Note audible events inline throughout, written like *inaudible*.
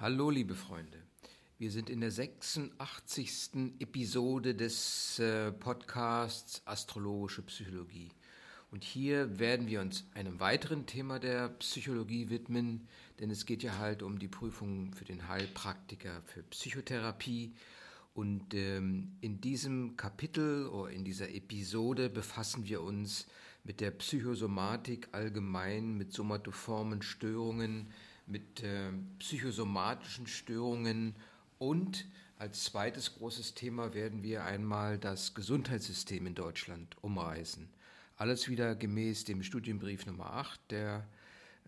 Hallo, liebe Freunde. Wir sind in der 86. Episode des äh, Podcasts Astrologische Psychologie. Und hier werden wir uns einem weiteren Thema der Psychologie widmen, denn es geht ja halt um die Prüfung für den Heilpraktiker für Psychotherapie. Und ähm, in diesem Kapitel oder in dieser Episode befassen wir uns mit der Psychosomatik allgemein, mit somatoformen Störungen, mit äh, psychosomatischen Störungen und als zweites großes Thema werden wir einmal das Gesundheitssystem in Deutschland umreißen. Alles wieder gemäß dem Studienbrief Nummer 8 der,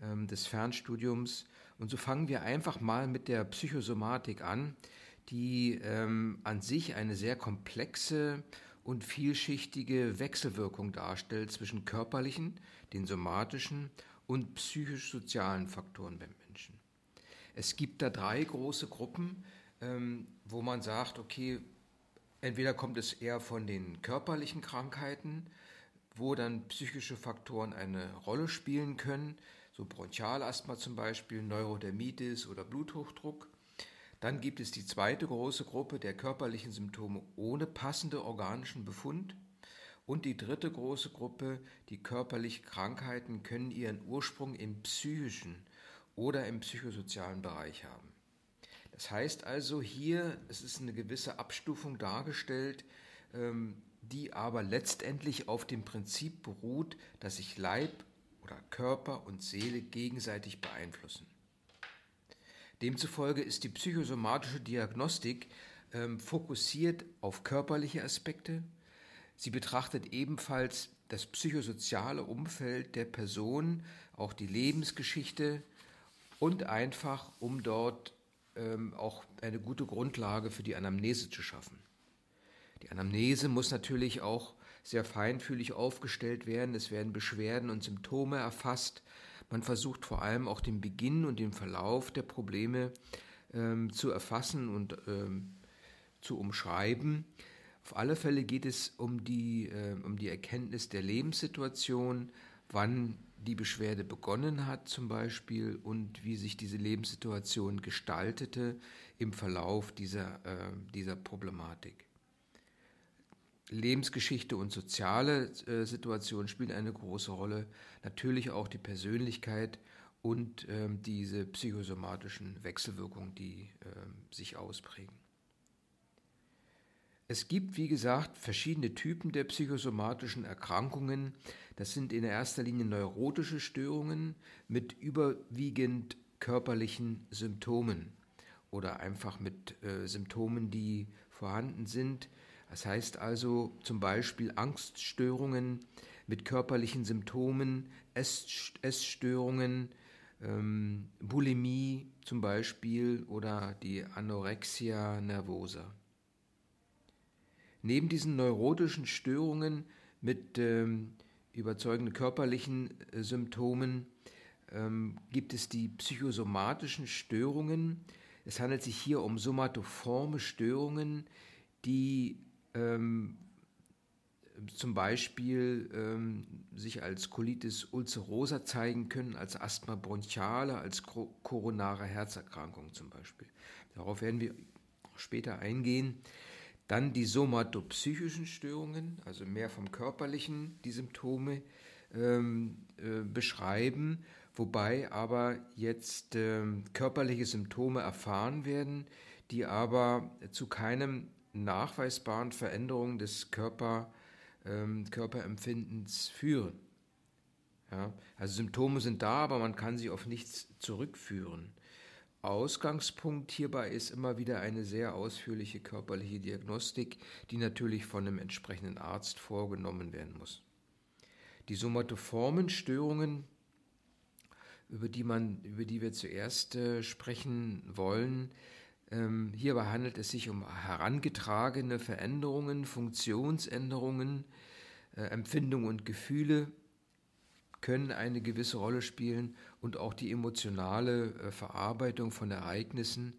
ähm, des Fernstudiums. Und so fangen wir einfach mal mit der Psychosomatik an, die ähm, an sich eine sehr komplexe und vielschichtige Wechselwirkung darstellt zwischen körperlichen, den somatischen und psychisch-sozialen Faktoren. Es gibt da drei große Gruppen, ähm, wo man sagt, okay, entweder kommt es eher von den körperlichen Krankheiten, wo dann psychische Faktoren eine Rolle spielen können, so Bronchialasthma zum Beispiel, Neurodermitis oder Bluthochdruck. Dann gibt es die zweite große Gruppe der körperlichen Symptome ohne passende organischen Befund. Und die dritte große Gruppe, die körperlichen Krankheiten, können ihren Ursprung im psychischen oder im psychosozialen Bereich haben. Das heißt also hier, es ist eine gewisse Abstufung dargestellt, ähm, die aber letztendlich auf dem Prinzip beruht, dass sich Leib oder Körper und Seele gegenseitig beeinflussen. Demzufolge ist die psychosomatische Diagnostik ähm, fokussiert auf körperliche Aspekte. Sie betrachtet ebenfalls das psychosoziale Umfeld der Person, auch die Lebensgeschichte und einfach, um dort ähm, auch eine gute Grundlage für die Anamnese zu schaffen. Die Anamnese muss natürlich auch sehr feinfühlig aufgestellt werden. Es werden Beschwerden und Symptome erfasst. Man versucht vor allem auch den Beginn und den Verlauf der Probleme ähm, zu erfassen und ähm, zu umschreiben. Auf alle Fälle geht es um die, äh, um die Erkenntnis der Lebenssituation, wann die Beschwerde begonnen hat zum Beispiel und wie sich diese Lebenssituation gestaltete im Verlauf dieser, äh, dieser Problematik. Lebensgeschichte und soziale äh, Situation spielen eine große Rolle. Natürlich auch die Persönlichkeit und ähm, diese psychosomatischen Wechselwirkungen, die äh, sich ausprägen. Es gibt, wie gesagt, verschiedene Typen der psychosomatischen Erkrankungen. Das sind in erster Linie neurotische Störungen mit überwiegend körperlichen Symptomen oder einfach mit äh, Symptomen, die vorhanden sind, das heißt also zum Beispiel Angststörungen mit körperlichen Symptomen, Essstörungen, ähm, Bulimie zum Beispiel oder die Anorexia nervosa. Neben diesen neurotischen Störungen mit ähm, überzeugenden körperlichen äh, Symptomen ähm, gibt es die psychosomatischen Störungen. Es handelt sich hier um somatoforme Störungen, die ähm, zum Beispiel ähm, sich als Colitis ulcerosa zeigen können, als Asthma bronchiale, als koronare Herzerkrankung zum Beispiel. Darauf werden wir später eingehen. Dann die somatopsychischen Störungen, also mehr vom körperlichen, die Symptome ähm, äh, beschreiben, wobei aber jetzt ähm, körperliche Symptome erfahren werden, die aber zu keinem nachweisbaren Veränderungen des Körper, ähm, Körperempfindens führen. Ja? Also Symptome sind da, aber man kann sie auf nichts zurückführen. Ausgangspunkt hierbei ist immer wieder eine sehr ausführliche körperliche Diagnostik, die natürlich von einem entsprechenden Arzt vorgenommen werden muss. Die somatoformen Störungen, über die, man, über die wir zuerst äh, sprechen wollen, ähm, hierbei handelt es sich um herangetragene Veränderungen, Funktionsänderungen, äh, Empfindungen und Gefühle können eine gewisse Rolle spielen und auch die emotionale äh, Verarbeitung von Ereignissen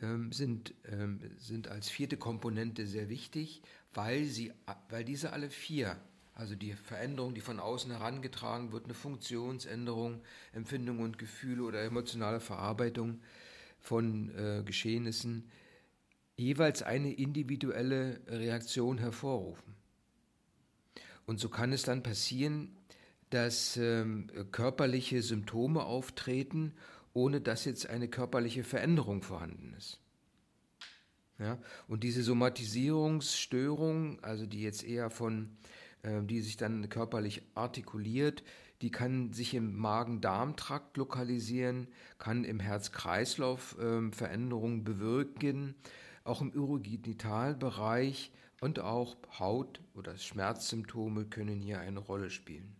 ähm, sind, ähm, sind als vierte Komponente sehr wichtig, weil, sie, weil diese alle vier, also die Veränderung, die von außen herangetragen wird, eine Funktionsänderung, Empfindungen und Gefühle oder emotionale Verarbeitung, von äh, Geschehnissen jeweils eine individuelle Reaktion hervorrufen. Und so kann es dann passieren, dass ähm, körperliche Symptome auftreten, ohne dass jetzt eine körperliche Veränderung vorhanden ist. Ja? Und diese Somatisierungsstörung, also die jetzt eher von, äh, die sich dann körperlich artikuliert, die kann sich im Magen-Darm-Trakt lokalisieren, kann im Herz-Kreislauf äh, Veränderungen bewirken, auch im Urogenitalbereich und auch Haut- oder Schmerzsymptome können hier eine Rolle spielen.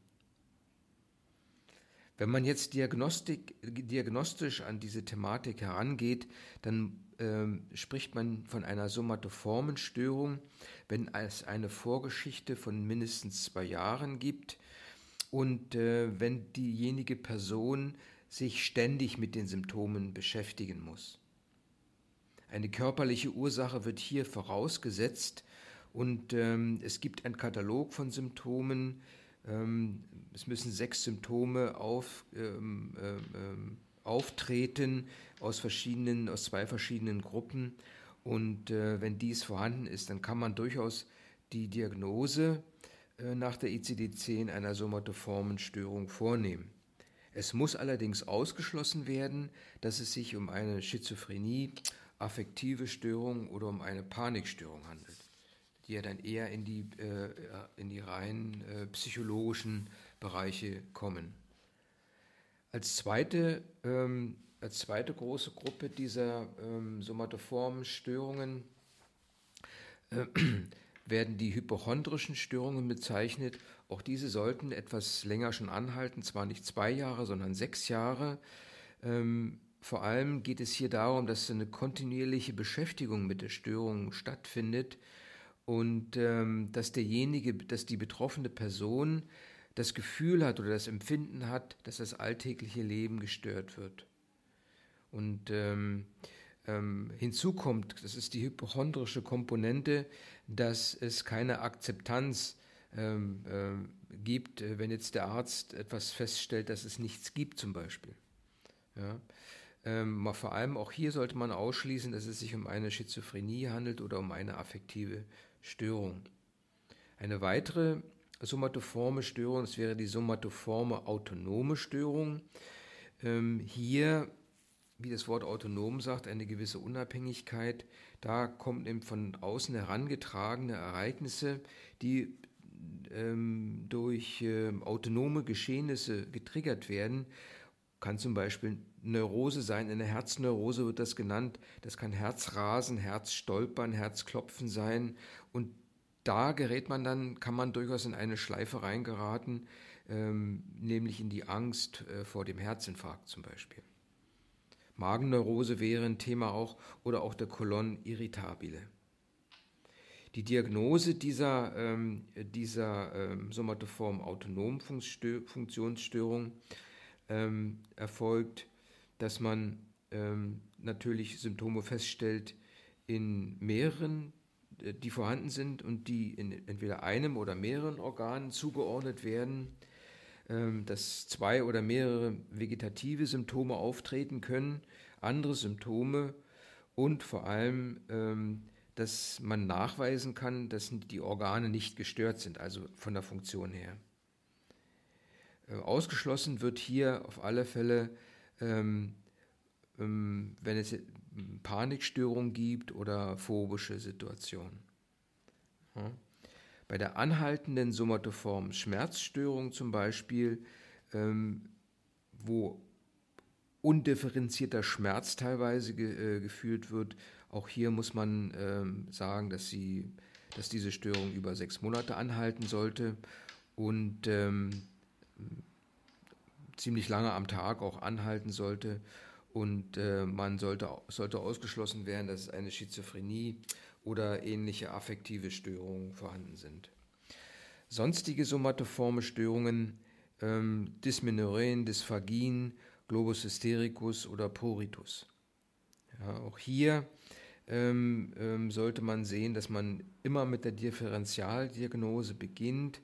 Wenn man jetzt diagnostisch an diese Thematik herangeht, dann ähm, spricht man von einer somatoformen Störung, wenn es eine Vorgeschichte von mindestens zwei Jahren gibt und äh, wenn diejenige Person sich ständig mit den Symptomen beschäftigen muss. Eine körperliche Ursache wird hier vorausgesetzt und ähm, es gibt einen Katalog von Symptomen. Ähm, es müssen sechs Symptome auf, ähm, ähm auftreten aus verschiedenen, aus zwei verschiedenen Gruppen. Und äh, wenn dies vorhanden ist, dann kann man durchaus die Diagnose äh, nach der ICD-10 einer somatoformen Störung vornehmen. Es muss allerdings ausgeschlossen werden, dass es sich um eine Schizophrenie, affektive Störung oder um eine Panikstörung handelt, die ja dann eher in die, äh, in die rein äh, psychologischen Bereiche kommen. Als zweite ähm, als zweite große Gruppe dieser ähm, somatoformen Störungen äh, *clears throat* werden die hypochondrischen Störungen bezeichnet. Auch diese sollten etwas länger schon anhalten, zwar nicht zwei Jahre, sondern sechs Jahre. Ähm, vor allem geht es hier darum, dass eine kontinuierliche Beschäftigung mit der Störung stattfindet und ähm, dass derjenige, dass die betroffene Person das Gefühl hat oder das Empfinden hat, dass das alltägliche Leben gestört wird. Und ähm, ähm, hinzu kommt, das ist die hypochondrische Komponente, dass es keine Akzeptanz ähm, äh, gibt, wenn jetzt der Arzt etwas feststellt, dass es nichts gibt zum Beispiel. Ja? Ähm, vor allem auch hier sollte man ausschließen, dass es sich um eine Schizophrenie handelt oder um eine affektive Störung. Eine weitere somatoforme Störung, das wäre die somatoforme autonome Störung. Ähm, hier wie das Wort autonom sagt, eine gewisse Unabhängigkeit. Da kommen eben von außen herangetragene Ereignisse, die ähm, durch äh, autonome Geschehnisse getriggert werden. Kann zum Beispiel Neurose sein, eine Herzneurose wird das genannt. Das kann Herzrasen, Herzstolpern, Herzklopfen sein. Und da gerät man dann, kann man durchaus in eine Schleife reingeraten, ähm, nämlich in die Angst äh, vor dem Herzinfarkt zum Beispiel. Magenneurose wäre ein Thema auch oder auch der Kolon irritabile. Die Diagnose dieser, ähm, dieser ähm, somatoform autonomen Funktionsstörung ähm, erfolgt, dass man ähm, natürlich Symptome feststellt in mehreren, äh, die vorhanden sind und die in entweder einem oder mehreren Organen zugeordnet werden ähm, dass zwei oder mehrere vegetative Symptome auftreten können, andere Symptome und vor allem, ähm, dass man nachweisen kann, dass die Organe nicht gestört sind, also von der Funktion her. Äh, ausgeschlossen wird hier auf alle Fälle, ähm, wenn es Panikstörungen gibt oder phobische Situationen. Bei der anhaltenden somatoformen Schmerzstörung zum Beispiel, ähm, wo undifferenzierter Schmerz teilweise ge, äh, gefühlt wird, auch hier muss man ähm, sagen, dass, sie, dass diese Störung über sechs Monate anhalten sollte und ähm, ziemlich lange am Tag auch anhalten sollte. Und äh, man sollte, sollte ausgeschlossen werden, dass eine Schizophrenie oder ähnliche affektive Störungen vorhanden sind. Sonstige somatoforme Störungen, ähm, Dysmenorrheen, Dysphagien, Globus hystericus oder Pruritus. Ja, auch hier ähm, ähm, sollte man sehen, dass man immer mit der Differentialdiagnose beginnt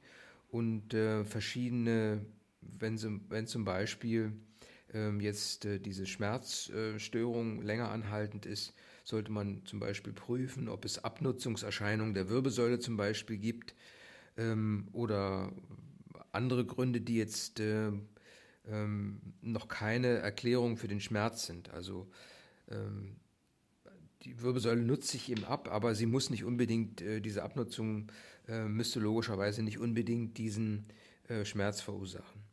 und äh, verschiedene, wenn, wenn zum Beispiel ähm, jetzt äh, diese Schmerzstörung länger anhaltend ist, sollte man zum Beispiel prüfen, ob es Abnutzungserscheinungen der Wirbelsäule zum Beispiel gibt ähm, oder andere Gründe, die jetzt äh, ähm, noch keine Erklärung für den Schmerz sind. Also die Wirbelsäule nutzt sich eben ab, aber sie muss nicht unbedingt, äh, diese Abnutzung äh, müsste logischerweise nicht unbedingt diesen äh, Schmerz verursachen.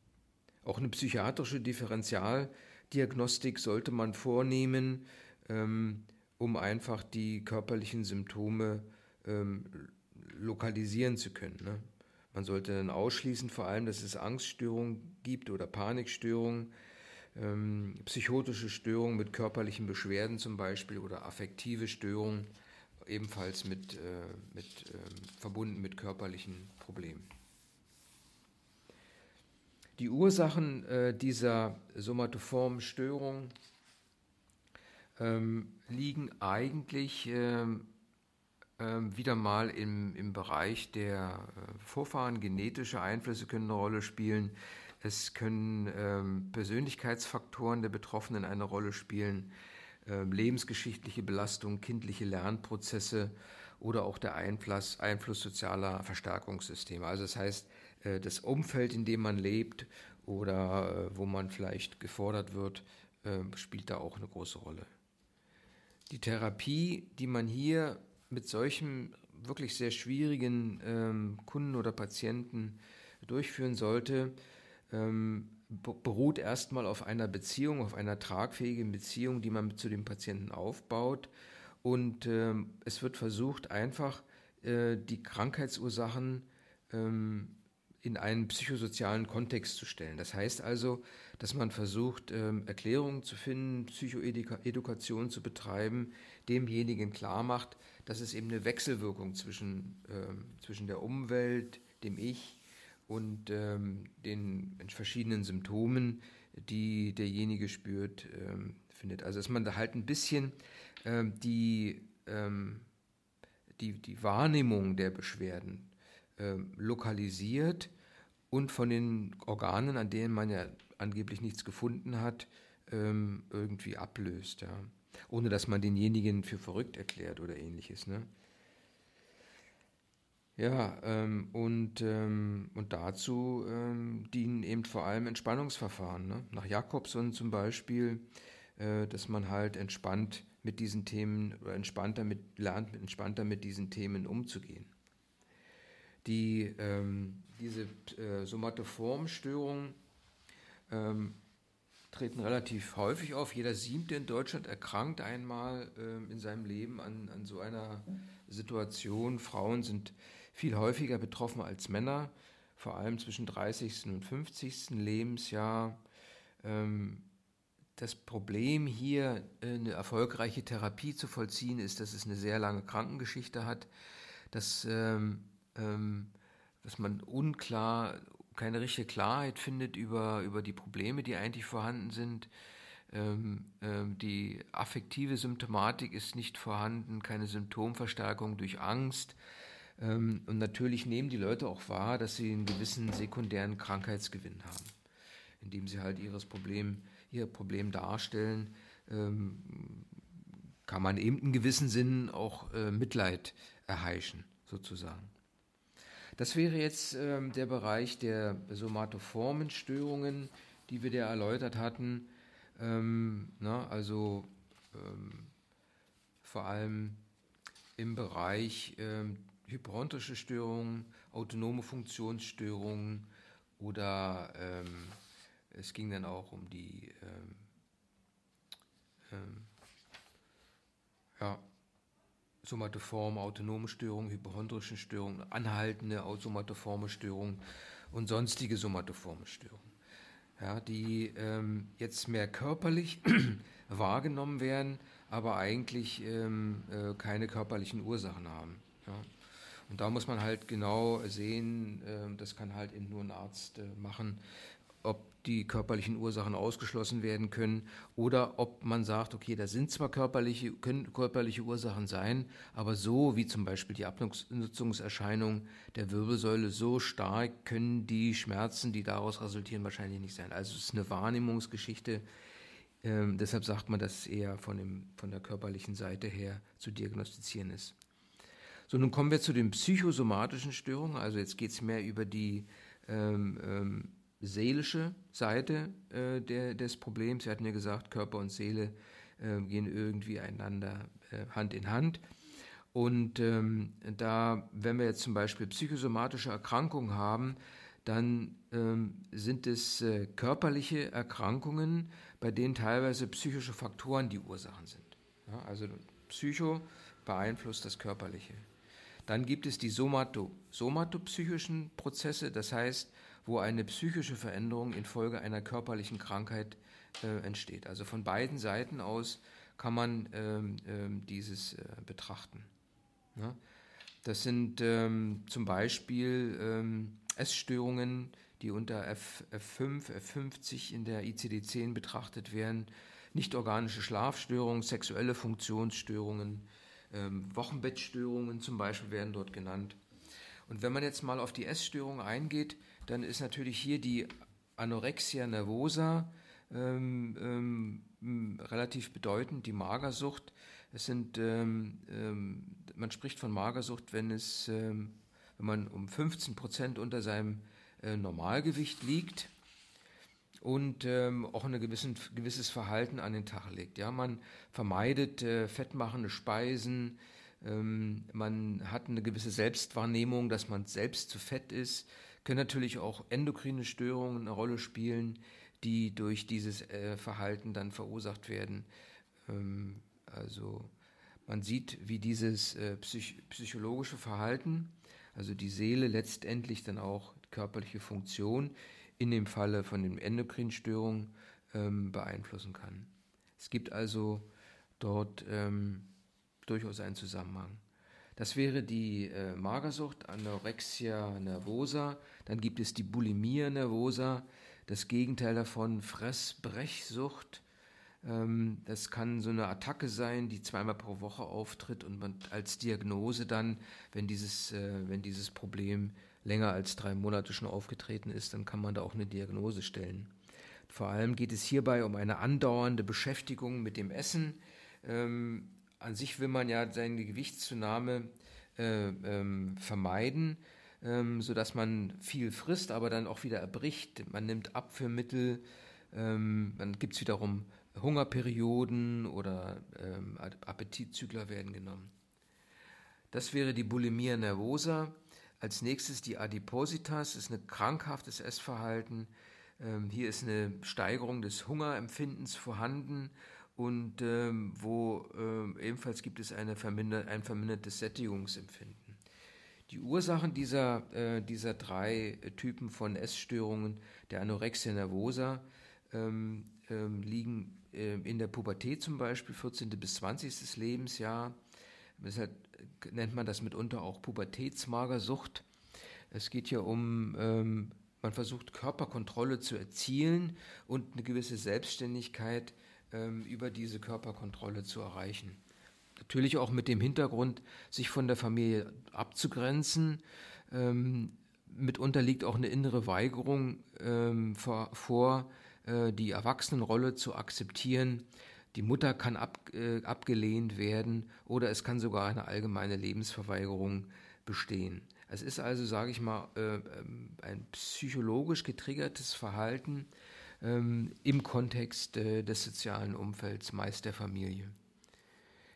Auch eine psychiatrische Differentialdiagnostik sollte man vornehmen, ähm, um einfach die körperlichen Symptome ähm, lokalisieren zu können. Ne? Man sollte dann ausschließen, vor allem, dass es Angststörungen gibt oder Panikstörungen, ähm, psychotische Störungen mit körperlichen Beschwerden zum Beispiel oder affektive Störungen, ebenfalls mit, äh, mit, verbunden mit körperlichen Problemen. Die Ursachen äh, dieser somatoformen Störung ähm, liegen eigentlich ähm, ähm, wieder mal im, im Bereich der äh, Vorfahren. Genetische Einflüsse können eine Rolle spielen. Es können ähm, Persönlichkeitsfaktoren der Betroffenen eine Rolle spielen, ähm, lebensgeschichtliche Belastung, kindliche Lernprozesse oder auch der Einfluss, Einfluss sozialer Verstärkungssysteme. Also das heißt, das Umfeld, in dem man lebt oder äh, wo man vielleicht gefordert wird, äh, spielt da auch eine große Rolle. Die Therapie, die man hier mit solchen wirklich sehr schwierigen ähm, Kunden oder Patienten durchführen sollte, ähm, beruht erstmal auf einer Beziehung, auf einer tragfähigen Beziehung, die man zu dem Patienten aufbaut. Und ähm, es wird versucht, einfach äh, die Krankheitsursachen ähm, in einen psychosozialen Kontext zu stellen. Das heißt also, dass man versucht, ähm, Erklärungen zu finden, Psychoedukation zu betreiben, demjenigen klar macht, dass es eben eine Wechselwirkung zwischen, ähm, zwischen der Umwelt, dem Ich und ähm, den verschiedenen Symptomen, die derjenige spürt, findet. Also dass man da halt ein bisschen die, die, die Wahrnehmung der Beschwerden lokalisiert und von den Organen, an denen man ja angeblich nichts gefunden hat, ähm, irgendwie ablöst, ja. Ohne dass man denjenigen für verrückt erklärt oder ähnliches. Ne? Ja, ähm, und, ähm, und dazu ähm, dienen eben vor allem Entspannungsverfahren. Ne? Nach Jakobson zum Beispiel, äh, dass man halt entspannt mit diesen Themen oder entspannter mit, lernt, entspannter mit diesen Themen umzugehen. Die, ähm, diese äh, Somatoformstörungen ähm, treten relativ häufig auf. Jeder siebte in Deutschland erkrankt einmal ähm, in seinem Leben an, an so einer Situation. Frauen sind viel häufiger betroffen als Männer, vor allem zwischen 30. und 50. Lebensjahr. Ähm, das Problem hier, äh, eine erfolgreiche Therapie zu vollziehen, ist, dass es eine sehr lange Krankengeschichte hat, dass ähm, ähm, dass man unklar, keine richtige Klarheit findet über, über die Probleme, die eigentlich vorhanden sind. Ähm, ähm, die affektive Symptomatik ist nicht vorhanden, keine Symptomverstärkung durch Angst. Ähm, und natürlich nehmen die Leute auch wahr, dass sie einen gewissen sekundären Krankheitsgewinn haben, indem sie halt ihres Problem, ihr Problem darstellen. Ähm, kann man eben in gewissem Sinn auch äh, Mitleid erheischen, sozusagen. Das wäre jetzt ähm, der Bereich der somatoformen Störungen, die wir da erläutert hatten. Ähm, na, also ähm, vor allem im Bereich ähm, hyperontrische Störungen, autonome Funktionsstörungen oder ähm, es ging dann auch um die ähm, ja, somatoforme autonome Störungen, hypochondrischen Störungen, anhaltende somatoforme Störungen und sonstige somatoforme Störungen, ja, die ähm, jetzt mehr körperlich *clears throat* wahrgenommen werden, aber eigentlich ähm, äh, keine körperlichen Ursachen haben. Ja. Und da muss man halt genau sehen, äh, das kann halt eben nur ein Arzt äh, machen, ob die körperlichen Ursachen ausgeschlossen werden können oder ob man sagt, okay, da sind zwar körperliche, können körperliche Ursachen sein, aber so wie zum Beispiel die Abnutzungserscheinung der Wirbelsäule, so stark können die Schmerzen, die daraus resultieren, wahrscheinlich nicht sein. Also es ist eine Wahrnehmungsgeschichte. Ähm, deshalb sagt man, dass es eher von, dem, von der körperlichen Seite her zu diagnostizieren ist. So, nun kommen wir zu den psychosomatischen Störungen. Also jetzt geht es mehr über die ähm, ähm, seelische Seite äh, der, des Problems. Wir hatten ja gesagt, Körper und Seele äh, gehen irgendwie einander äh, Hand in Hand. Und ähm, da, wenn wir jetzt zum Beispiel psychosomatische Erkrankungen haben, dann ähm, sind es äh, körperliche Erkrankungen, bei denen teilweise psychische Faktoren die Ursachen sind. Ja, also Psycho beeinflusst das Körperliche. Dann gibt es die somato, somatopsychischen Prozesse, das heißt, wo eine psychische Veränderung infolge einer körperlichen Krankheit äh, entsteht. Also von beiden Seiten aus kann man ähm, ähm, dieses äh, betrachten. Ja? Das sind ähm, zum Beispiel ähm, Essstörungen, die unter F, F5, F50 in der ICD-10 betrachtet werden, nicht organische Schlafstörungen, sexuelle Funktionsstörungen, ähm, Wochenbettstörungen zum Beispiel werden dort genannt. Und wenn man jetzt mal auf die Essstörung eingeht, dann ist natürlich hier die Anorexia nervosa ähm, ähm, relativ bedeutend, die Magersucht. Es sind, ähm, ähm man spricht von Magersucht, wenn es, ähm, wenn man um 15 Prozent unter seinem äh, Normalgewicht liegt und ähm, auch ein gewissen, gewisses Verhalten an den Tag legt. Ja, man vermeidet äh, fettmachende Speisen, ähm, man hat eine gewisse Selbstwahrnehmung, dass man selbst zu fett ist, können natürlich auch endokrine Störungen eine Rolle spielen, die durch dieses äh, Verhalten dann verursacht werden. Ähm, also man sieht, wie dieses äh, psych psychologische Verhalten, also die Seele letztendlich dann auch körperliche Funktion in dem Falle von den Endokrinstörungen ähm, beeinflussen kann. Es gibt also dort ähm, durchaus einen Zusammenhang. Das wäre die äh, Magersucht, Anorexia nervosa. Dann gibt es die Bulimia nervosa, das Gegenteil davon, Fressbrechsucht. Ähm, das kann so eine Attacke sein, die zweimal pro Woche auftritt und man als Diagnose dann, wenn dieses, äh, wenn dieses Problem länger als drei Monate schon aufgetreten ist, dann kann man da auch eine Diagnose stellen. Vor allem geht es hierbei um eine andauernde Beschäftigung mit dem Essen. Ähm, an sich will man ja seine Gewichtszunahme äh, ähm, vermeiden, ähm, sodass man viel frisst, aber dann auch wieder erbricht. Man nimmt Abführmittel, ähm, dann gibt es wiederum Hungerperioden oder ähm, Appetitzügler werden genommen. Das wäre die Bulimia nervosa. Als nächstes die Adipositas, das ist ein krankhaftes Essverhalten. Ähm, hier ist eine Steigerung des Hungerempfindens vorhanden und ähm, wo äh, ebenfalls gibt es eine verminder, ein vermindertes Sättigungsempfinden. Die Ursachen dieser, äh, dieser drei Typen von Essstörungen, der Anorexia nervosa, ähm, ähm, liegen äh, in der Pubertät zum Beispiel, 14. bis 20. Lebensjahr. Deshalb nennt man das mitunter auch Pubertätsmagersucht. Es geht hier um, ähm, man versucht Körperkontrolle zu erzielen und eine gewisse Selbstständigkeit ähm, über diese Körperkontrolle zu erreichen. Natürlich auch mit dem Hintergrund, sich von der Familie abzugrenzen. Ähm, mitunter liegt auch eine innere Weigerung ähm, vor, äh, die Erwachsenenrolle zu akzeptieren. Die Mutter kann ab, äh, abgelehnt werden oder es kann sogar eine allgemeine Lebensverweigerung bestehen. Es ist also, sage ich mal, äh, ähm, ein psychologisch getriggertes Verhalten, ähm, im Kontext äh, des sozialen Umfelds, meist der Familie.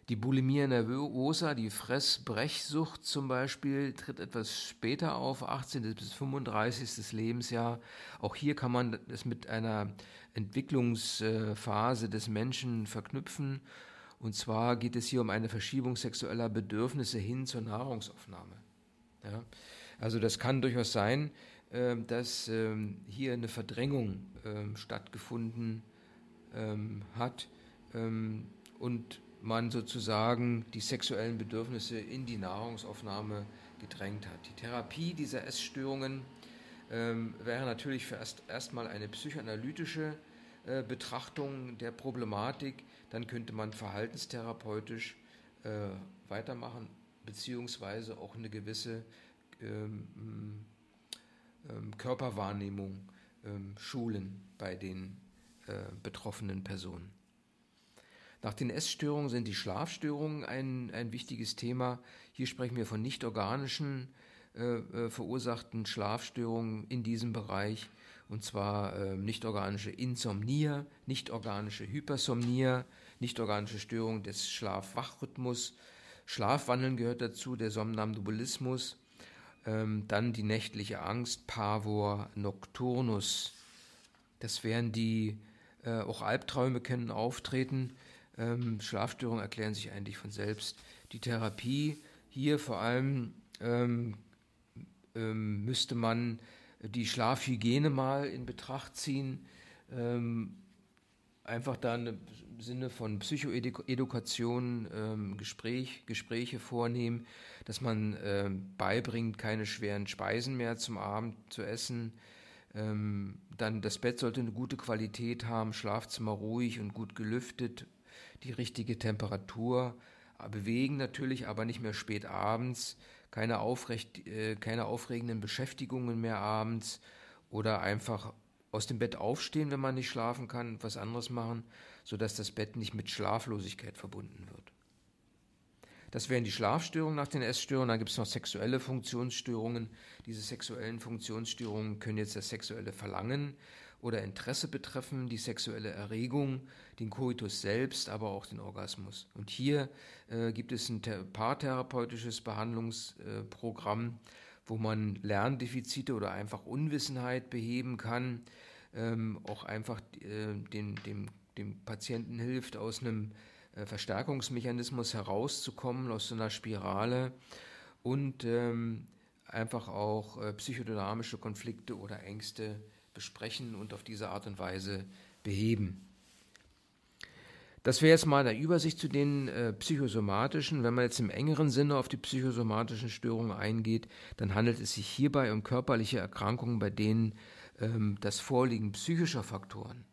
Die Bulimia nervosa, die Fressbrechsucht zum Beispiel, tritt etwas später auf, 18. bis 35. Lebensjahr. Auch hier kann man es mit einer Entwicklungsphase des Menschen verknüpfen. Und zwar geht es hier um eine Verschiebung sexueller Bedürfnisse hin zur Nahrungsaufnahme. Ja? Also das kann durchaus sein, dass ähm, hier eine Verdrängung ähm, stattgefunden hat und man sozusagen die sexuellen Bedürfnisse in die Nahrungsaufnahme gedrängt hat. Die Therapie dieser Essstörungen ähm, wäre natürlich für erst erstmal eine psychoanalytische äh, Betrachtung der Problematik. Dann könnte man verhaltenstherapeutisch äh, weitermachen, beziehungsweise auch eine gewisse ähm, ähm, Körperwahrnehmung ähm, schulen bei den äh, betroffenen Personen. Nach den Essstörungen sind die Schlafstörungen ein, ein wichtiges Thema. Hier sprechen wir von nicht organischen äh, äh, verursachten Schlafstörungen in diesem Bereich, und zwar äh, nicht organische Insomnie, nicht organische Hypersomnie, nicht organische Störung des Schlaf-Wach-Rhythmus. Schlafwandeln gehört dazu, der Somnambulismus, ähm, dann die nächtliche Angst, Pavor nocturnus. Das wären die, äh, auch Albträume können auftreten. Ähm, Schlafstörungen erklären sich eigentlich von selbst. Die Therapie hier vor allem ähm, ähm, müsste man die Schlafhygiene mal in Betracht ziehen. Ähm, einfach da Sinne von Psychoedukation ähm, Gespräch, Gespräche vornehmen, dass man ähm, beibringt, keine schweren Speisen mehr zum Abend zu essen. Ähm, dann das Bett sollte eine gute Qualität haben, Schlafzimmer ruhig und gut gelüftet, die richtige Temperatur, bewegen natürlich, aber nicht mehr spät abends, keine, aufrecht, äh, keine aufregenden Beschäftigungen mehr abends oder einfach aus dem Bett aufstehen, wenn man nicht schlafen kann, was anderes machen, sodass das Bett nicht mit Schlaflosigkeit verbunden wird. Das wären die Schlafstörungen nach den Essstörungen. Dann gibt es noch sexuelle Funktionsstörungen. Diese sexuellen Funktionsstörungen können jetzt das sexuelle Verlangen oder Interesse betreffen, die sexuelle Erregung, den Koitus selbst, aber auch den Orgasmus. Und hier äh, gibt es ein paartherapeutisches Behandlungsprogramm, äh, wo man Lerndefizite oder einfach Unwissenheit beheben kann, ähm, auch einfach äh, den, dem, dem Patienten hilft, aus einem äh, Verstärkungsmechanismus herauszukommen, aus so einer Spirale und ähm, einfach auch äh, psychodynamische Konflikte oder Ängste besprechen und auf diese Art und Weise beheben. Das wäre jetzt mal eine Übersicht zu den äh, psychosomatischen. Wenn man jetzt im engeren Sinne auf die psychosomatischen Störungen eingeht, dann handelt es sich hierbei um körperliche Erkrankungen, bei denen ähm, das Vorliegen psychischer Faktoren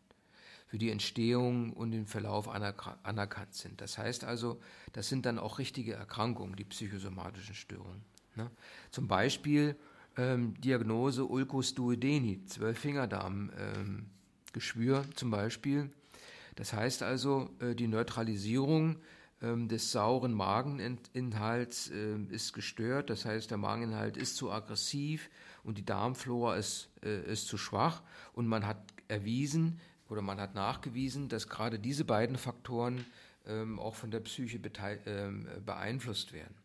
für die Entstehung und den Verlauf anerkannt sind. Das heißt also, das sind dann auch richtige Erkrankungen, die psychosomatischen Störungen. Ne? Zum Beispiel ähm, Diagnose Ulcus duodeni, Zwölffingerdarmgeschwür ähm, zum Beispiel. Das heißt also, äh, die Neutralisierung ähm, des sauren Mageninhalts äh, ist gestört. Das heißt, der Mageninhalt ist zu aggressiv und die Darmflora ist, äh, ist zu schwach. Und man hat erwiesen oder man hat nachgewiesen, dass gerade diese beiden Faktoren ähm, auch von der Psyche ähm, beeinflusst werden.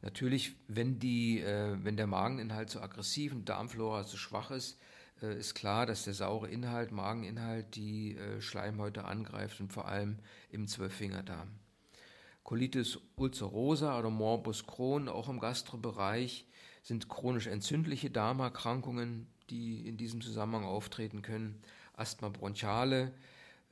Natürlich, wenn, die, äh, wenn der Mageninhalt zu aggressiv und Darmflora zu schwach ist, äh, ist klar, dass der saure Inhalt, Mageninhalt, die äh, Schleimhäute angreift und vor allem im Zwölffingerdarm. Colitis ulcerosa oder Morbus Crohn, auch im Gastrobereich, sind chronisch entzündliche Darmerkrankungen, die in diesem Zusammenhang auftreten können. Asthma bronchiale,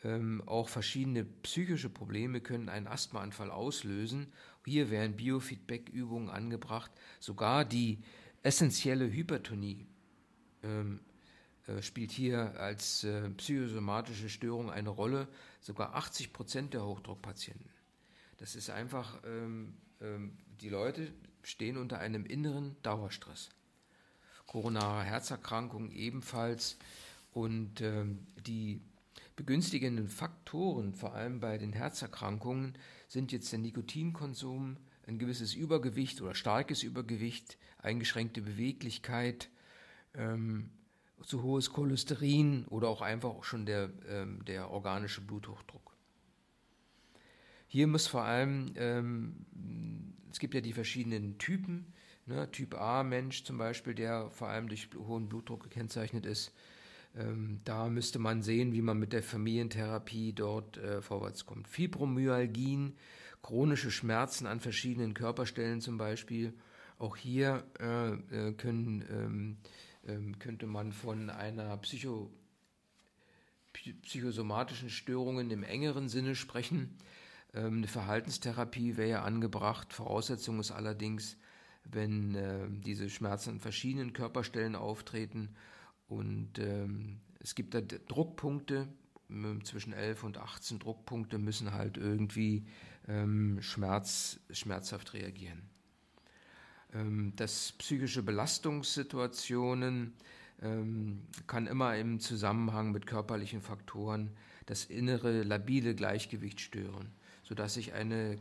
ähm, auch verschiedene psychische Probleme können einen Asthmaanfall auslösen. Hier werden Biofeedback-Übungen angebracht. Sogar die essentielle Hypertonie ähm, äh, spielt hier als äh, psychosomatische Störung eine Rolle. Sogar 80 Prozent der Hochdruckpatienten. Das ist einfach, ähm, ähm, die Leute stehen unter einem inneren Dauerstress. Koronare Herzerkrankungen ebenfalls. Und ähm, die Begünstigenden Faktoren, vor allem bei den Herzerkrankungen, sind jetzt der Nikotinkonsum, ein gewisses Übergewicht oder starkes Übergewicht, eingeschränkte Beweglichkeit, ähm, zu hohes Cholesterin oder auch einfach auch schon der, ähm, der organische Bluthochdruck. Hier muss vor allem, ähm, es gibt ja die verschiedenen Typen, ne, Typ A Mensch zum Beispiel, der vor allem durch hohen Blutdruck gekennzeichnet ist, ähm, da müsste man sehen, wie man mit der Familientherapie dort äh, vorwärts kommt. Fibromyalgien, chronische Schmerzen an verschiedenen Körperstellen zum Beispiel. Auch hier äh, äh können, ähm, ähm, könnte man von einer Psycho, psychosomatischen Störungen im engeren Sinne sprechen. Ähm, eine Verhaltenstherapie wäre ja angebracht. Voraussetzung ist allerdings, wenn äh, diese Schmerzen an verschiedenen Körperstellen auftreten. Und ähm, es gibt da Druckpunkte, zwischen 11 und 18 Druckpunkte müssen halt irgendwie ähm, Schmerz, schmerzhaft reagieren. Ähm, dass psychische Belastungssituationen ähm, kann immer im Zusammenhang mit körperlichen Faktoren das innere labile Gleichgewicht stören, sodass sich eine,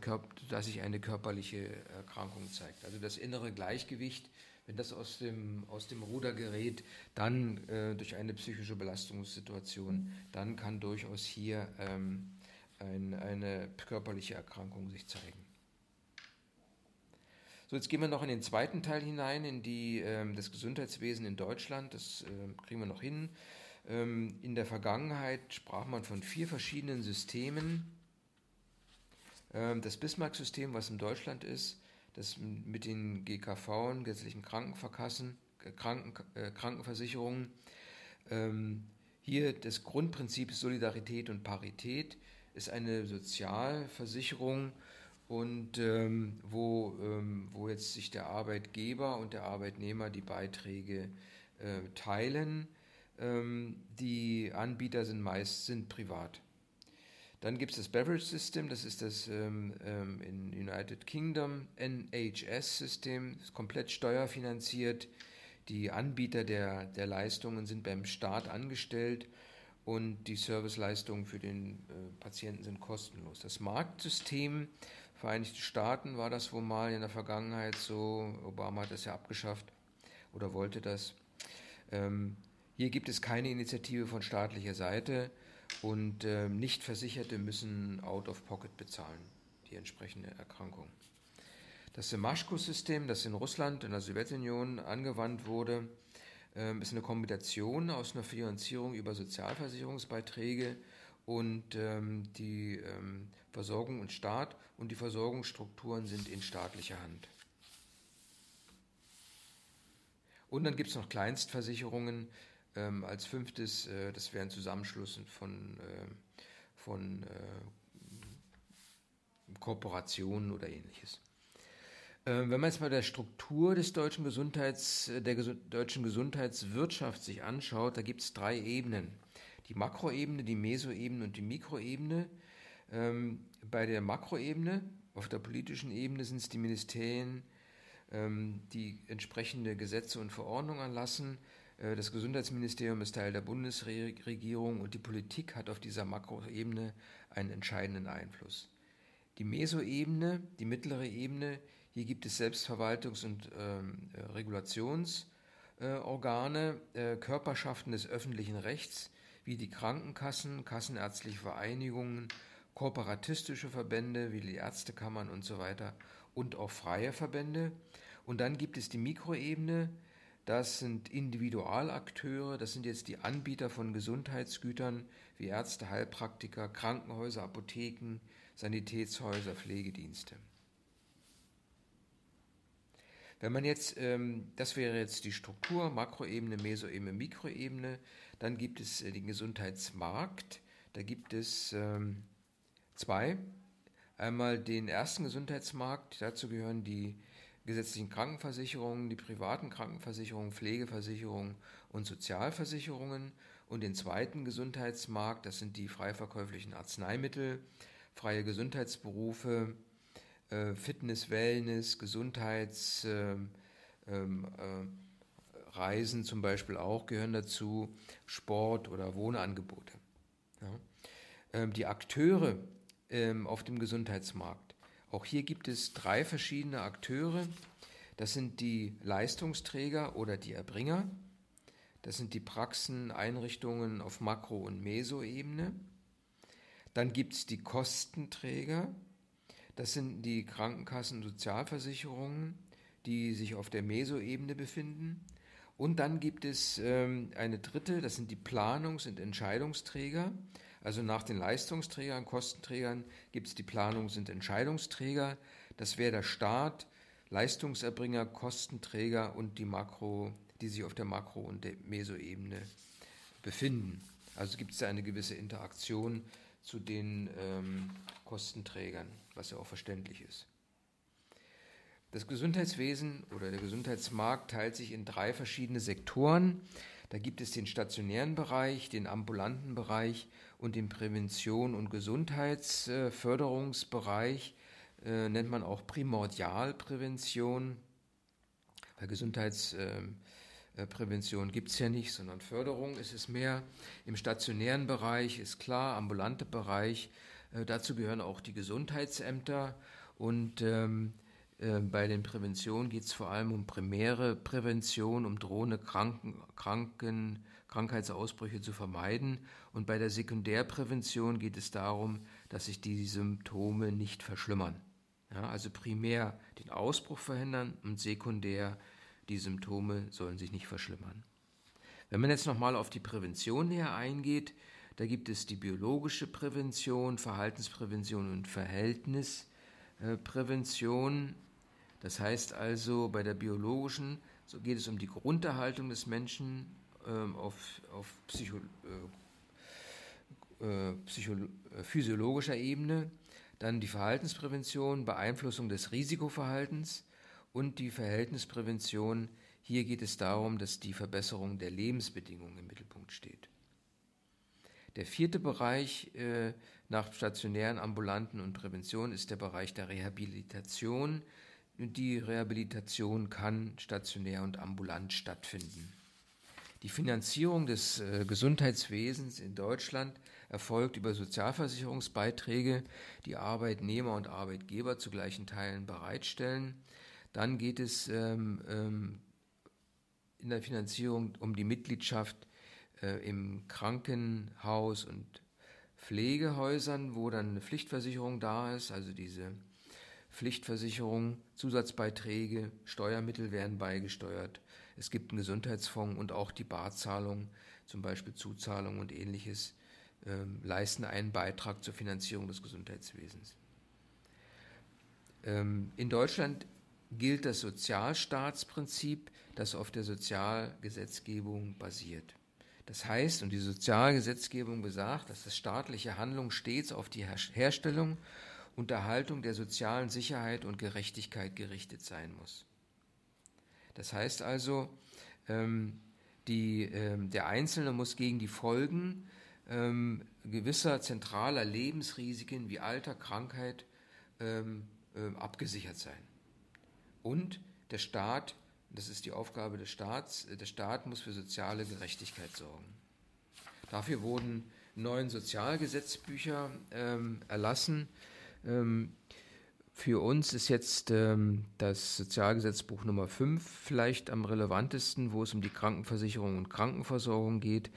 dass sich eine körperliche Erkrankung zeigt. Also das innere Gleichgewicht, wenn das aus dem, aus dem Ruder gerät, dann äh, durch eine psychische Belastungssituation, dann kann durchaus hier ähm, ein, eine körperliche Erkrankung sich zeigen. So, jetzt gehen wir noch in den zweiten Teil hinein, in die, ähm, das Gesundheitswesen in Deutschland. Das äh, kriegen wir noch hin. Ähm, in der Vergangenheit sprach man von vier verschiedenen Systemen. Ähm, das Bismarck-System, was in Deutschland ist, das mit den GKV, gesetzlichen Krankenverkassen, äh, Kranken, äh, Krankenversicherungen. Ähm, hier das Grundprinzip Solidarität und Parität ist eine Sozialversicherung und ähm, wo, ähm, wo jetzt sich der Arbeitgeber und der Arbeitnehmer die Beiträge äh, teilen. Ähm, die Anbieter sind meist sind privat. Dann gibt es das Beverage System, das ist das ähm, ähm in United Kingdom NHS-System, ist komplett steuerfinanziert. Die Anbieter der, der Leistungen sind beim Staat angestellt und die Serviceleistungen für den äh, Patienten sind kostenlos. Das Marktsystem Vereinigten Staaten war das wohl mal in der Vergangenheit so. Obama hat das ja abgeschafft oder wollte das. Ähm, hier gibt es keine Initiative von staatlicher Seite und ähm, Nichtversicherte müssen out of pocket bezahlen, die entsprechende Erkrankung. Das Semaschko-System, das in Russland, in der Sowjetunion angewandt wurde, ähm, ist eine Kombination aus einer Finanzierung über Sozialversicherungsbeiträge und ähm, die ähm, Versorgung und Staat und die Versorgungsstrukturen sind in staatlicher Hand. Und dann gibt es noch Kleinstversicherungen ähm, als fünftes, äh, das wären Zusammenschlüsse von, äh, von äh, Kooperationen oder ähnliches. Ähm, wenn man jetzt mal der Struktur des deutschen Gesundheits, der Gesu deutschen Gesundheitswirtschaft sich anschaut, da gibt es drei Ebenen die Makroebene, die Mesoebene und die Mikroebene. Ähm, bei der Makroebene, auf der politischen Ebene, sind es die Ministerien, ähm, die entsprechende Gesetze und Verordnungen erlassen. Äh, das Gesundheitsministerium ist Teil der Bundesregierung und die Politik hat auf dieser Makroebene einen entscheidenden Einfluss. Die Mesoebene, die mittlere Ebene, hier gibt es Selbstverwaltungs- und ähm, äh, Regulationsorgane, äh, Körperschaften des öffentlichen Rechts, wie die Krankenkassen, kassenärztliche Vereinigungen, kooperatistische Verbände wie die Ärztekammern und so weiter und auch freie Verbände. Und dann gibt es die Mikroebene, das sind Individualakteure, das sind jetzt die Anbieter von Gesundheitsgütern wie Ärzte, Heilpraktiker, Krankenhäuser, Apotheken, Sanitätshäuser, Pflegedienste. Wenn man jetzt, ähm, das wäre jetzt die Struktur, Makroebene, Mesoebene, Mikroebene, dann gibt es äh, den Gesundheitsmarkt, da gibt es ähm, zwei. Einmal den ersten Gesundheitsmarkt, dazu gehören die gesetzlichen Krankenversicherungen, die privaten Krankenversicherungen, Pflegeversicherungen und Sozialversicherungen. Und den zweiten Gesundheitsmarkt, das sind die frei verkäuflichen Arzneimittel, freie Gesundheitsberufe, äh, Fitness, Wellness, Gesundheitsreisen ähm, äh, zum Beispiel auch gehören dazu, Sport oder Wohnangebote. Ja. Ähm, die Akteure ähm, auf dem Gesundheitsmarkt. Auch hier gibt es drei verschiedene Akteure. Das sind die Leistungsträger oder die Erbringer. Das sind die Praxen, Einrichtungen auf Makro- und Mesoebene. Dann gibt es die Kostenträger. Das sind die Krankenkassen- Sozialversicherungen, die sich auf der Mesoebene befinden. Und dann gibt es ähm, eine dritte, das sind die Planungs- und Entscheidungsträger. Also nach den Leistungsträgern, Kostenträgern gibt es die Planungs- und Entscheidungsträger. Das wäre der Staat, Leistungserbringer, Kostenträger und die Makro, die sich auf der Makro- und der Mesoebene befinden. Also gibt es da eine gewisse Interaktion zu den ähm, Kostenträgern, was ja auch verständlich ist. Das Gesundheitswesen oder der Gesundheitsmarkt teilt sich in drei verschiedene Sektoren. Da gibt es den stationären Bereich, den ambulanten Bereich und den Prävention- und Gesundheitsförderungsbereich, äh, nennt man auch Primordialprävention. Bei Gesundheitsprävention gibt es ja nicht, sondern Förderung ist es mehr. Im stationären Bereich ist klar, ambulante Bereich, äh, dazu gehören auch die Gesundheitsämter und ähm, äh, bei den Präventionen geht es vor allem um primäre Prävention, um drohende Kranken, Kranken, Krankheitsausbrüche zu vermeiden. Und bei der Sekundärprävention geht es darum, dass sich die Symptome nicht verschlimmern. Ja, also primär den Ausbruch verhindern und sekundär die Symptome sollen sich nicht verschlimmern. Wenn man jetzt nochmal auf die Prävention näher eingeht, da gibt es die biologische Prävention, Verhaltensprävention und Verhältnisprävention. Das heißt also, bei der biologischen so geht es um die Grunderhaltung des Menschen ähm, auf, auf Psycho, äh, äh, Psycho, äh, physiologischer Ebene, dann die Verhaltensprävention, Beeinflussung des Risikoverhaltens und die Verhältnisprävention. Hier geht es darum, dass die Verbesserung der Lebensbedingungen im Mittelpunkt steht. Der vierte Bereich äh, nach stationären, ambulanten und Prävention ist der Bereich der Rehabilitation. Die Rehabilitation kann stationär und ambulant stattfinden. Die Finanzierung des äh, Gesundheitswesens in Deutschland erfolgt über Sozialversicherungsbeiträge, die Arbeitnehmer und Arbeitgeber zu gleichen Teilen bereitstellen. Dann geht es ähm, ähm, in der Finanzierung um die Mitgliedschaft äh, im Krankenhaus und Pflegehäusern, wo dann eine Pflichtversicherung da ist, also diese Pflichtversicherung, Zusatzbeiträge, Steuermittel werden beigesteuert. Es gibt einen Gesundheitsfonds und auch die Barzahlung, zum Beispiel Zuzahlung und ähnliches, äh, leisten einen Beitrag zur Finanzierung des Gesundheitswesens. Ähm, in Deutschland gilt das Sozialstaatsprinzip, das auf der Sozialgesetzgebung basiert. Das heißt, und die Sozialgesetzgebung besagt, dass das staatliche Handlung stets auf die Herstellung Unterhaltung der sozialen Sicherheit und Gerechtigkeit gerichtet sein muss. Das heißt also, ähm, die, ähm, der Einzelne muss gegen die Folgen ähm, gewisser zentraler Lebensrisiken wie Alter, Krankheit äh, abgesichert sein. Und der Staat, das ist die Aufgabe des Staats, der Staat muss für soziale Gerechtigkeit sorgen. Dafür wurden neun Sozialgesetzbücher ähm, erlassen, für uns ist jetzt ähm, das Sozialgesetzbuch Nummer 5 vielleicht am relevantesten, wo es um die Krankenversicherung und Krankenversorgung geht.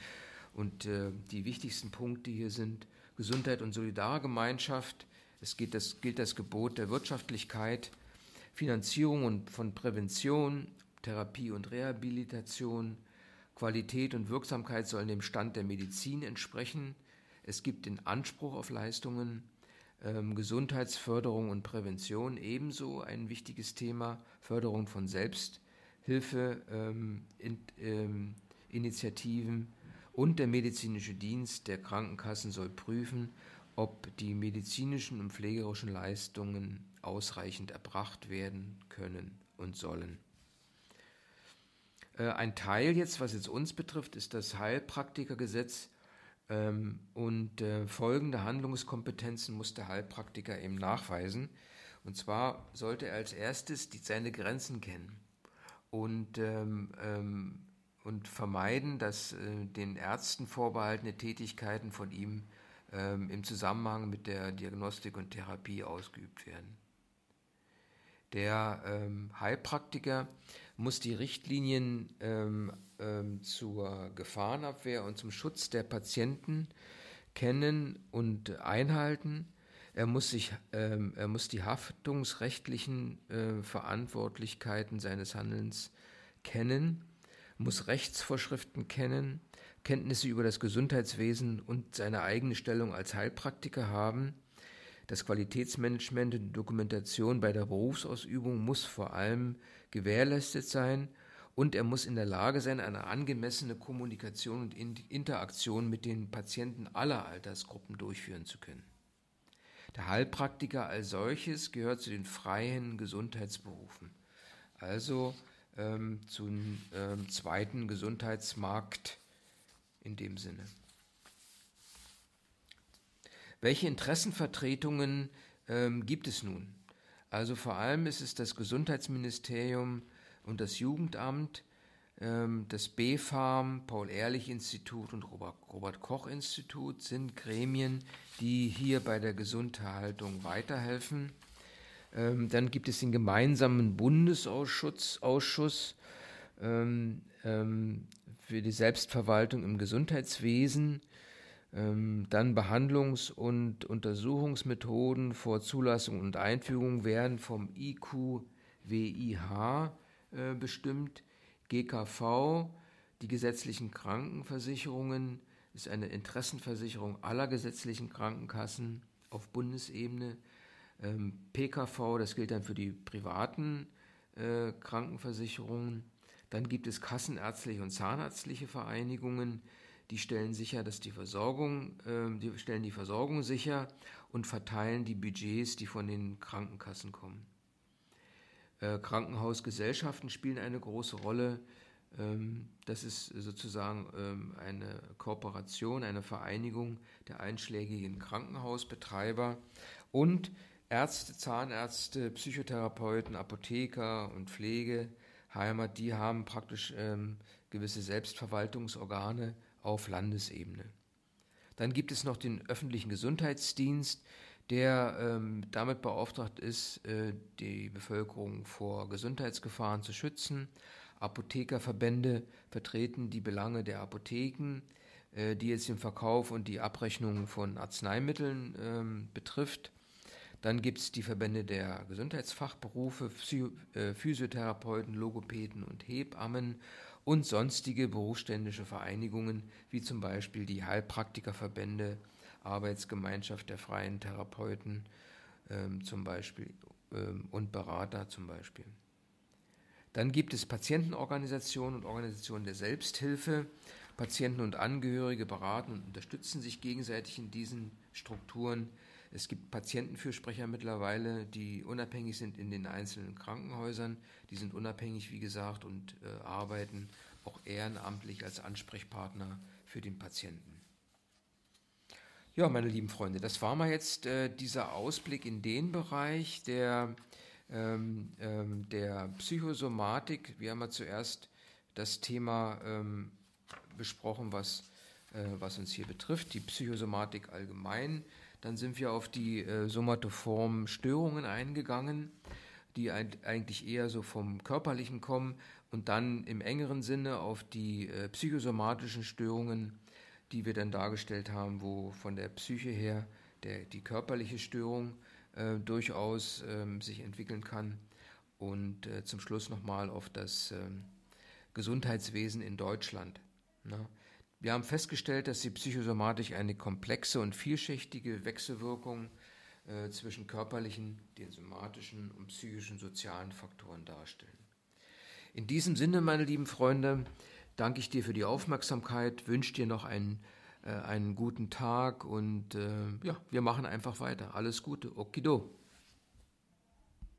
Und äh, die wichtigsten Punkte hier sind Gesundheit und Solidargemeinschaft. Es geht das, gilt das Gebot der Wirtschaftlichkeit, Finanzierung und von Prävention, Therapie und Rehabilitation, Qualität und Wirksamkeit sollen dem Stand der Medizin entsprechen. Es gibt den Anspruch auf Leistungen, ähm, Gesundheitsförderung und Prävention ebenso ein wichtiges Thema, Förderung von Selbsthilfeinitiativen ähm, ähm, und der medizinische Dienst der Krankenkassen soll prüfen, ob die medizinischen und pflegerischen Leistungen ausreichend erbracht werden können und sollen. Äh, ein Teil jetzt, was jetzt uns betrifft, ist das Heilpraktikergesetz und äh, folgende Handlungskompetenzen muss der Heilpraktiker eben nachweisen. Und zwar sollte er als erstes die, seine Grenzen kennen und, ähm, ähm, und vermeiden, dass äh, den Ärzten vorbehaltene Tätigkeiten von ihm ähm, im Zusammenhang mit der Diagnostik und Therapie ausgeübt werden. Der ähm, Heilpraktiker muss die Richtlinien ähm, ähm, zur Gefahrenabwehr und zum Schutz der Patienten kennen und einhalten. Er muss, sich, ähm, er muss die haftungsrechtlichen äh, Verantwortlichkeiten seines Handelns kennen, muss Rechtsvorschriften kennen, Kenntnisse über das Gesundheitswesen und seine eigene Stellung als Heilpraktiker haben. Das Qualitätsmanagement und Dokumentation bei der Berufsausübung muss vor allem gewährleistet sein und er muss in der Lage sein, eine angemessene Kommunikation und Interaktion mit den Patienten aller Altersgruppen durchführen zu können. Der Heilpraktiker als solches gehört zu den freien Gesundheitsberufen, also ähm, zum ähm, zweiten Gesundheitsmarkt in dem Sinne. Welche Interessenvertretungen ähm, gibt es nun? Also vor allem ist es das Gesundheitsministerium und das Jugendamt, ähm, das BfArM, Paul-Ehrlich-Institut und Robert-Koch-Institut sind Gremien, die hier bei der Gesundhaltung weiterhelfen. Ähm, dann gibt es den gemeinsamen Bundesausschuss Ausschuss, ähm, für die Selbstverwaltung im Gesundheitswesen. Dann Behandlungs- und Untersuchungsmethoden vor Zulassung und Einführung werden vom IQWIH äh, bestimmt. GKV, die gesetzlichen Krankenversicherungen, ist eine Interessenversicherung aller gesetzlichen Krankenkassen auf Bundesebene. Ähm, PKV, das gilt dann für die privaten äh, Krankenversicherungen. Dann gibt es kassenärztliche und zahnärztliche Vereinigungen, die stellen sicher, dass die Versorgung, äh, die stellen die Versorgung sicher und verteilen die Budgets, die von den Krankenkassen kommen. Äh, Krankenhausgesellschaften spielen eine große Rolle. Ähm, das ist sozusagen ähm, eine Kooperation, eine Vereinigung der einschlägigen Krankenhausbetreiber und Ärzte, Zahnärzte, Psychotherapeuten, Apotheker und Pflegeheimat, die haben praktisch ähm, gewisse Selbstverwaltungsorgane auf Landesebene. Dann gibt es noch den öffentlichen Gesundheitsdienst, der ähm, damit beauftragt ist, äh, die Bevölkerung vor Gesundheitsgefahren zu schützen. Apothekerverbände vertreten die Belange der Apotheken, äh, die jetzt den Verkauf und die Abrechnung von Arzneimitteln ähm, betrifft. Dann gibt es die Verbände der Gesundheitsfachberufe, äh, Physiotherapeuten, Logopäden und Hebammen und sonstige berufsständische Vereinigungen, wie zum Beispiel die Heilpraktikerverbände, Arbeitsgemeinschaft der freien Therapeuten ähm, zum Beispiel ähm, und Berater zum Beispiel. Dann gibt es Patientenorganisationen und Organisationen der Selbsthilfe. Patienten und Angehörige beraten und unterstützen sich gegenseitig in diesen Strukturen. Es gibt Patientenfürsprecher mittlerweile, die unabhängig sind in den einzelnen Krankenhäusern. Die sind unabhängig, wie gesagt, und äh, arbeiten auch ehrenamtlich als Ansprechpartner für den Patienten. Ja, meine lieben Freunde, das war mal jetzt äh, dieser Ausblick in den Bereich der, ähm, ähm, der Psychosomatik. Wir haben ja zuerst das Thema ähm, besprochen, was, äh, was uns hier betrifft, die Psychosomatik allgemein. Dann sind wir auf die äh, somatoformen Störungen eingegangen, die eigentlich eher so vom Körperlichen kommen und dann im engeren Sinne auf die äh, psychosomatischen Störungen die wir dann dargestellt haben, wo von der Psyche her der, die körperliche Störung äh, durchaus ähm, sich entwickeln kann. Und äh, zum Schluss nochmal auf das ähm, Gesundheitswesen in Deutschland. Ne? Wir haben festgestellt, dass die Psychosomatik eine komplexe und vielschichtige Wechselwirkung äh, zwischen körperlichen, den somatischen und psychischen sozialen Faktoren darstellen. In diesem Sinne, meine lieben Freunde, danke ich dir für die Aufmerksamkeit, wünsche dir noch einen, äh, einen guten Tag und äh, ja, wir machen einfach weiter. Alles Gute. Okido.